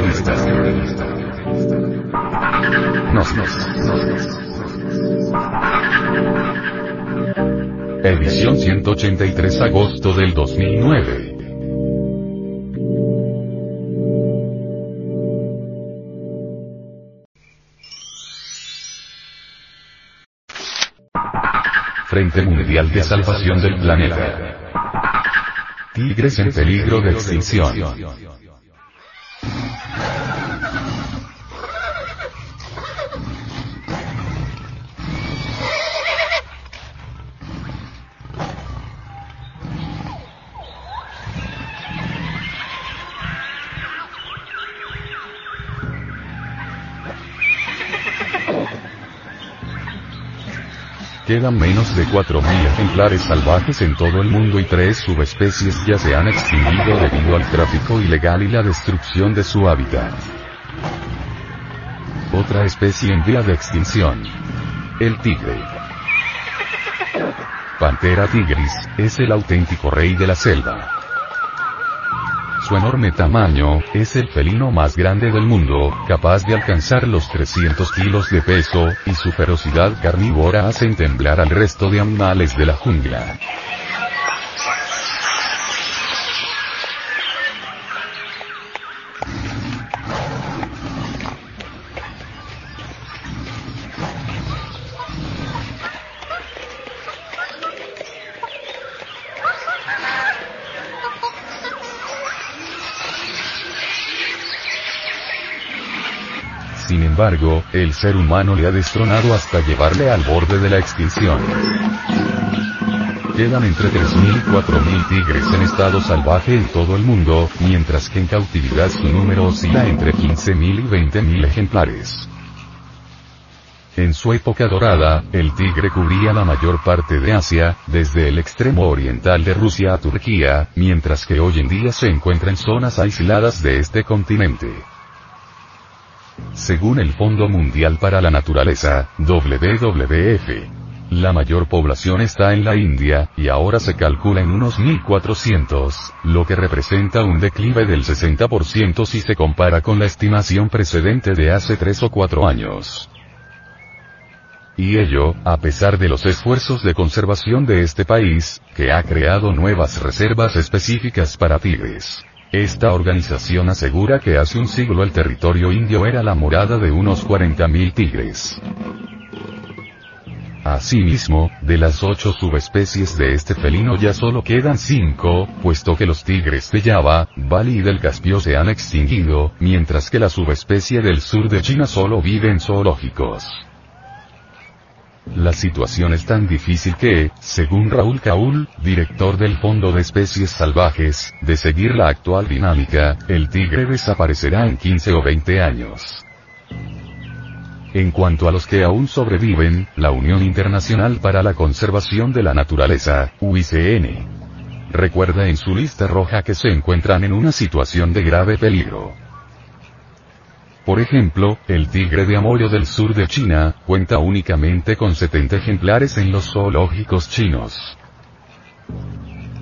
revista. Nos, nos, Edición 183 agosto del 2009. Frente Mundial de Salvación del Planeta. Tigres en peligro de extinción. Quedan menos de 4.000 ejemplares salvajes en todo el mundo y tres subespecies ya se han extinguido debido al tráfico ilegal y la destrucción de su hábitat. Otra especie en vía de extinción. El tigre. Pantera tigris, es el auténtico rey de la selva. Su enorme tamaño, es el felino más grande del mundo, capaz de alcanzar los 300 kilos de peso, y su ferocidad carnívora hace temblar al resto de animales de la jungla. Embargo, el ser humano le ha destronado hasta llevarle al borde de la extinción. Quedan entre 3.000 y 4.000 tigres en estado salvaje en todo el mundo, mientras que en cautividad su número oscila entre 15.000 y 20.000 ejemplares. En su época dorada, el tigre cubría la mayor parte de Asia, desde el extremo oriental de Rusia a Turquía, mientras que hoy en día se encuentra en zonas aisladas de este continente. Según el Fondo Mundial para la Naturaleza, WWF, la mayor población está en la India, y ahora se calcula en unos 1400, lo que representa un declive del 60% si se compara con la estimación precedente de hace 3 o 4 años. Y ello, a pesar de los esfuerzos de conservación de este país, que ha creado nuevas reservas específicas para tigres. Esta organización asegura que hace un siglo el territorio indio era la morada de unos 40.000 tigres. Asimismo, de las ocho subespecies de este felino ya solo quedan cinco, puesto que los tigres de Java, Bali y del Caspio se han extinguido, mientras que la subespecie del sur de China solo vive en zoológicos. La situación es tan difícil que, según Raúl Caul, director del Fondo de Especies Salvajes, de seguir la actual dinámica, el tigre desaparecerá en 15 o 20 años. En cuanto a los que aún sobreviven, la Unión Internacional para la Conservación de la Naturaleza, UICN, recuerda en su lista roja que se encuentran en una situación de grave peligro. Por ejemplo, el tigre de Amorio del sur de China, cuenta únicamente con 70 ejemplares en los zoológicos chinos.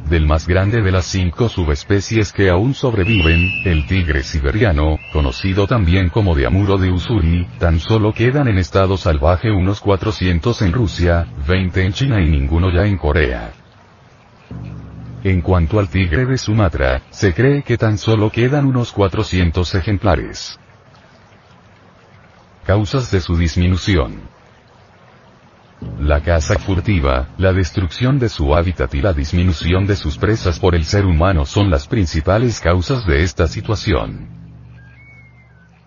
Del más grande de las cinco subespecies que aún sobreviven, el tigre siberiano, conocido también como de Amuro de Usuri, tan solo quedan en estado salvaje unos 400 en Rusia, 20 en China y ninguno ya en Corea. En cuanto al tigre de Sumatra, se cree que tan solo quedan unos 400 ejemplares. Causas de su disminución. La caza furtiva, la destrucción de su hábitat y la disminución de sus presas por el ser humano son las principales causas de esta situación.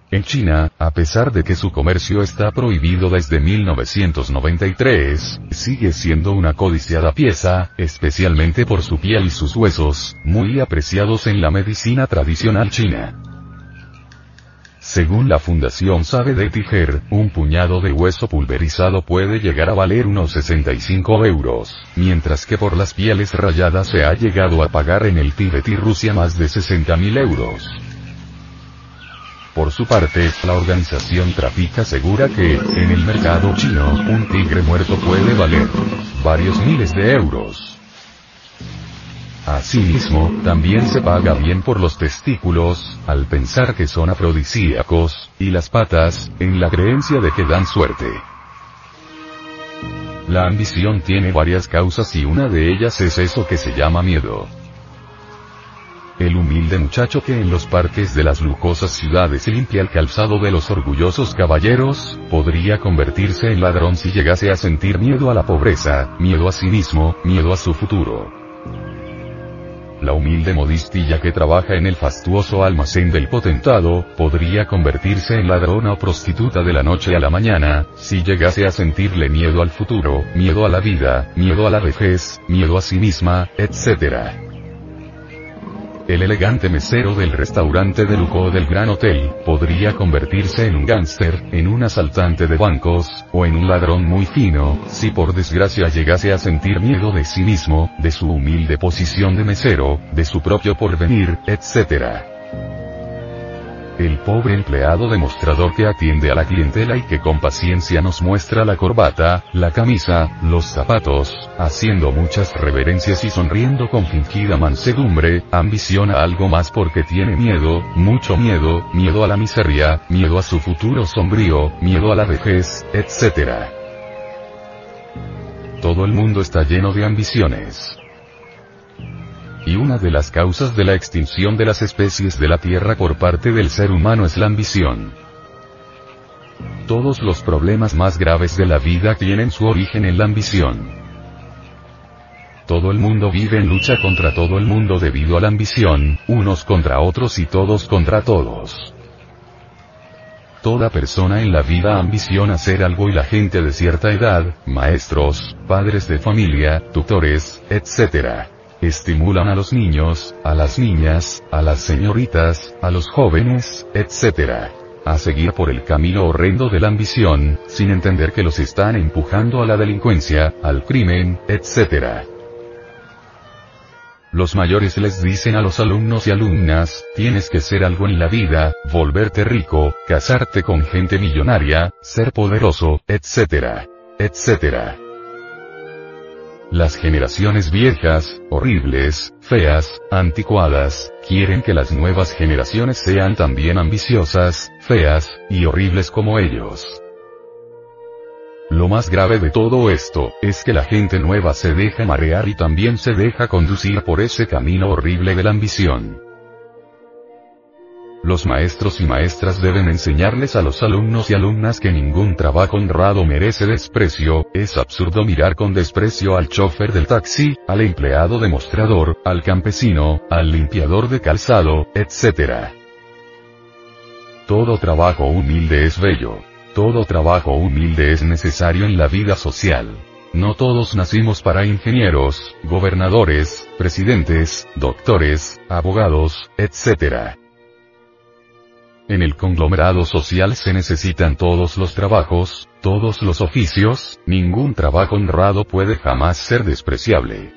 En China, a pesar de que su comercio está prohibido desde 1993, sigue siendo una codiciada pieza, especialmente por su piel y sus huesos, muy apreciados en la medicina tradicional china. Según la Fundación Sabe de Tiger, un puñado de hueso pulverizado puede llegar a valer unos 65 euros, mientras que por las pieles rayadas se ha llegado a pagar en el Tíbet y Rusia más de 60.000 euros. Por su parte, la organización Trafica asegura que, en el mercado chino, un tigre muerto puede valer varios miles de euros. Asimismo, también se paga bien por los testículos, al pensar que son afrodisíacos, y las patas, en la creencia de que dan suerte. La ambición tiene varias causas y una de ellas es eso que se llama miedo. El humilde muchacho que en los parques de las lujosas ciudades limpia el calzado de los orgullosos caballeros, podría convertirse en ladrón si llegase a sentir miedo a la pobreza, miedo a sí mismo, miedo a su futuro. La humilde modistilla que trabaja en el fastuoso almacén del potentado, podría convertirse en ladrona o prostituta de la noche a la mañana, si llegase a sentirle miedo al futuro, miedo a la vida, miedo a la vejez, miedo a sí misma, etc. El elegante mesero del restaurante de lujo del gran hotel, podría convertirse en un gángster, en un asaltante de bancos, o en un ladrón muy fino, si por desgracia llegase a sentir miedo de sí mismo, de su humilde posición de mesero, de su propio porvenir, etc. El pobre empleado demostrador que atiende a la clientela y que con paciencia nos muestra la corbata, la camisa, los zapatos, haciendo muchas reverencias y sonriendo con fingida mansedumbre, ambiciona algo más porque tiene miedo, mucho miedo, miedo a la miseria, miedo a su futuro sombrío, miedo a la vejez, etc. Todo el mundo está lleno de ambiciones y una de las causas de la extinción de las especies de la Tierra por parte del ser humano es la ambición. Todos los problemas más graves de la vida tienen su origen en la ambición. Todo el mundo vive en lucha contra todo el mundo debido a la ambición, unos contra otros y todos contra todos. Toda persona en la vida ambiciona ser algo y la gente de cierta edad, maestros, padres de familia, tutores, etc estimulan a los niños, a las niñas, a las señoritas, a los jóvenes, etc. a seguir por el camino horrendo de la ambición, sin entender que los están empujando a la delincuencia, al crimen, etc. Los mayores les dicen a los alumnos y alumnas, tienes que ser algo en la vida, volverte rico, casarte con gente millonaria, ser poderoso, etc. etc. Las generaciones viejas, horribles, feas, anticuadas, quieren que las nuevas generaciones sean también ambiciosas, feas, y horribles como ellos. Lo más grave de todo esto, es que la gente nueva se deja marear y también se deja conducir por ese camino horrible de la ambición. Los maestros y maestras deben enseñarles a los alumnos y alumnas que ningún trabajo honrado merece desprecio, es absurdo mirar con desprecio al chofer del taxi, al empleado demostrador, al campesino, al limpiador de calzado, etc. Todo trabajo humilde es bello. Todo trabajo humilde es necesario en la vida social. No todos nacimos para ingenieros, gobernadores, presidentes, doctores, abogados, etc. En el conglomerado social se necesitan todos los trabajos, todos los oficios, ningún trabajo honrado puede jamás ser despreciable.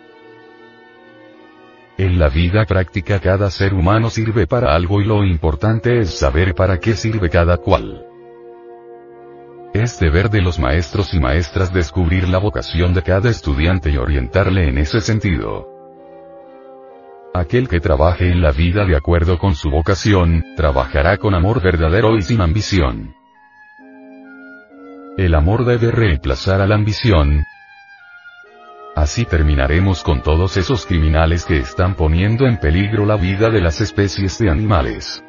En la vida práctica cada ser humano sirve para algo y lo importante es saber para qué sirve cada cual. Es deber de los maestros y maestras descubrir la vocación de cada estudiante y orientarle en ese sentido. Aquel que trabaje en la vida de acuerdo con su vocación, trabajará con amor verdadero y sin ambición. El amor debe reemplazar a la ambición. Así terminaremos con todos esos criminales que están poniendo en peligro la vida de las especies de animales.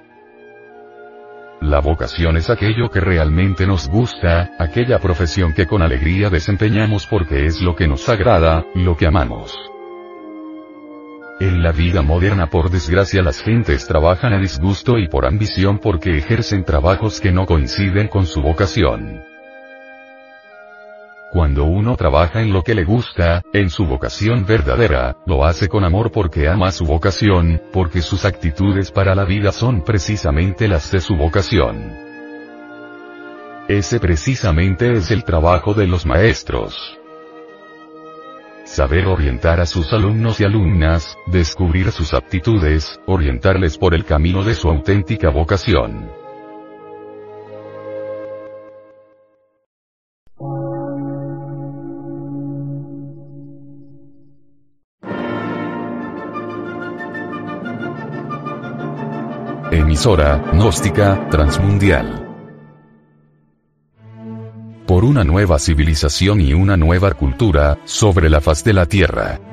La vocación es aquello que realmente nos gusta, aquella profesión que con alegría desempeñamos porque es lo que nos agrada, lo que amamos. En la vida moderna por desgracia las gentes trabajan a disgusto y por ambición porque ejercen trabajos que no coinciden con su vocación. Cuando uno trabaja en lo que le gusta, en su vocación verdadera, lo hace con amor porque ama su vocación, porque sus actitudes para la vida son precisamente las de su vocación. Ese precisamente es el trabajo de los maestros saber orientar a sus alumnos y alumnas, descubrir sus aptitudes, orientarles por el camino de su auténtica vocación. Emisora, gnóstica, transmundial una nueva civilización y una nueva cultura, sobre la faz de la Tierra.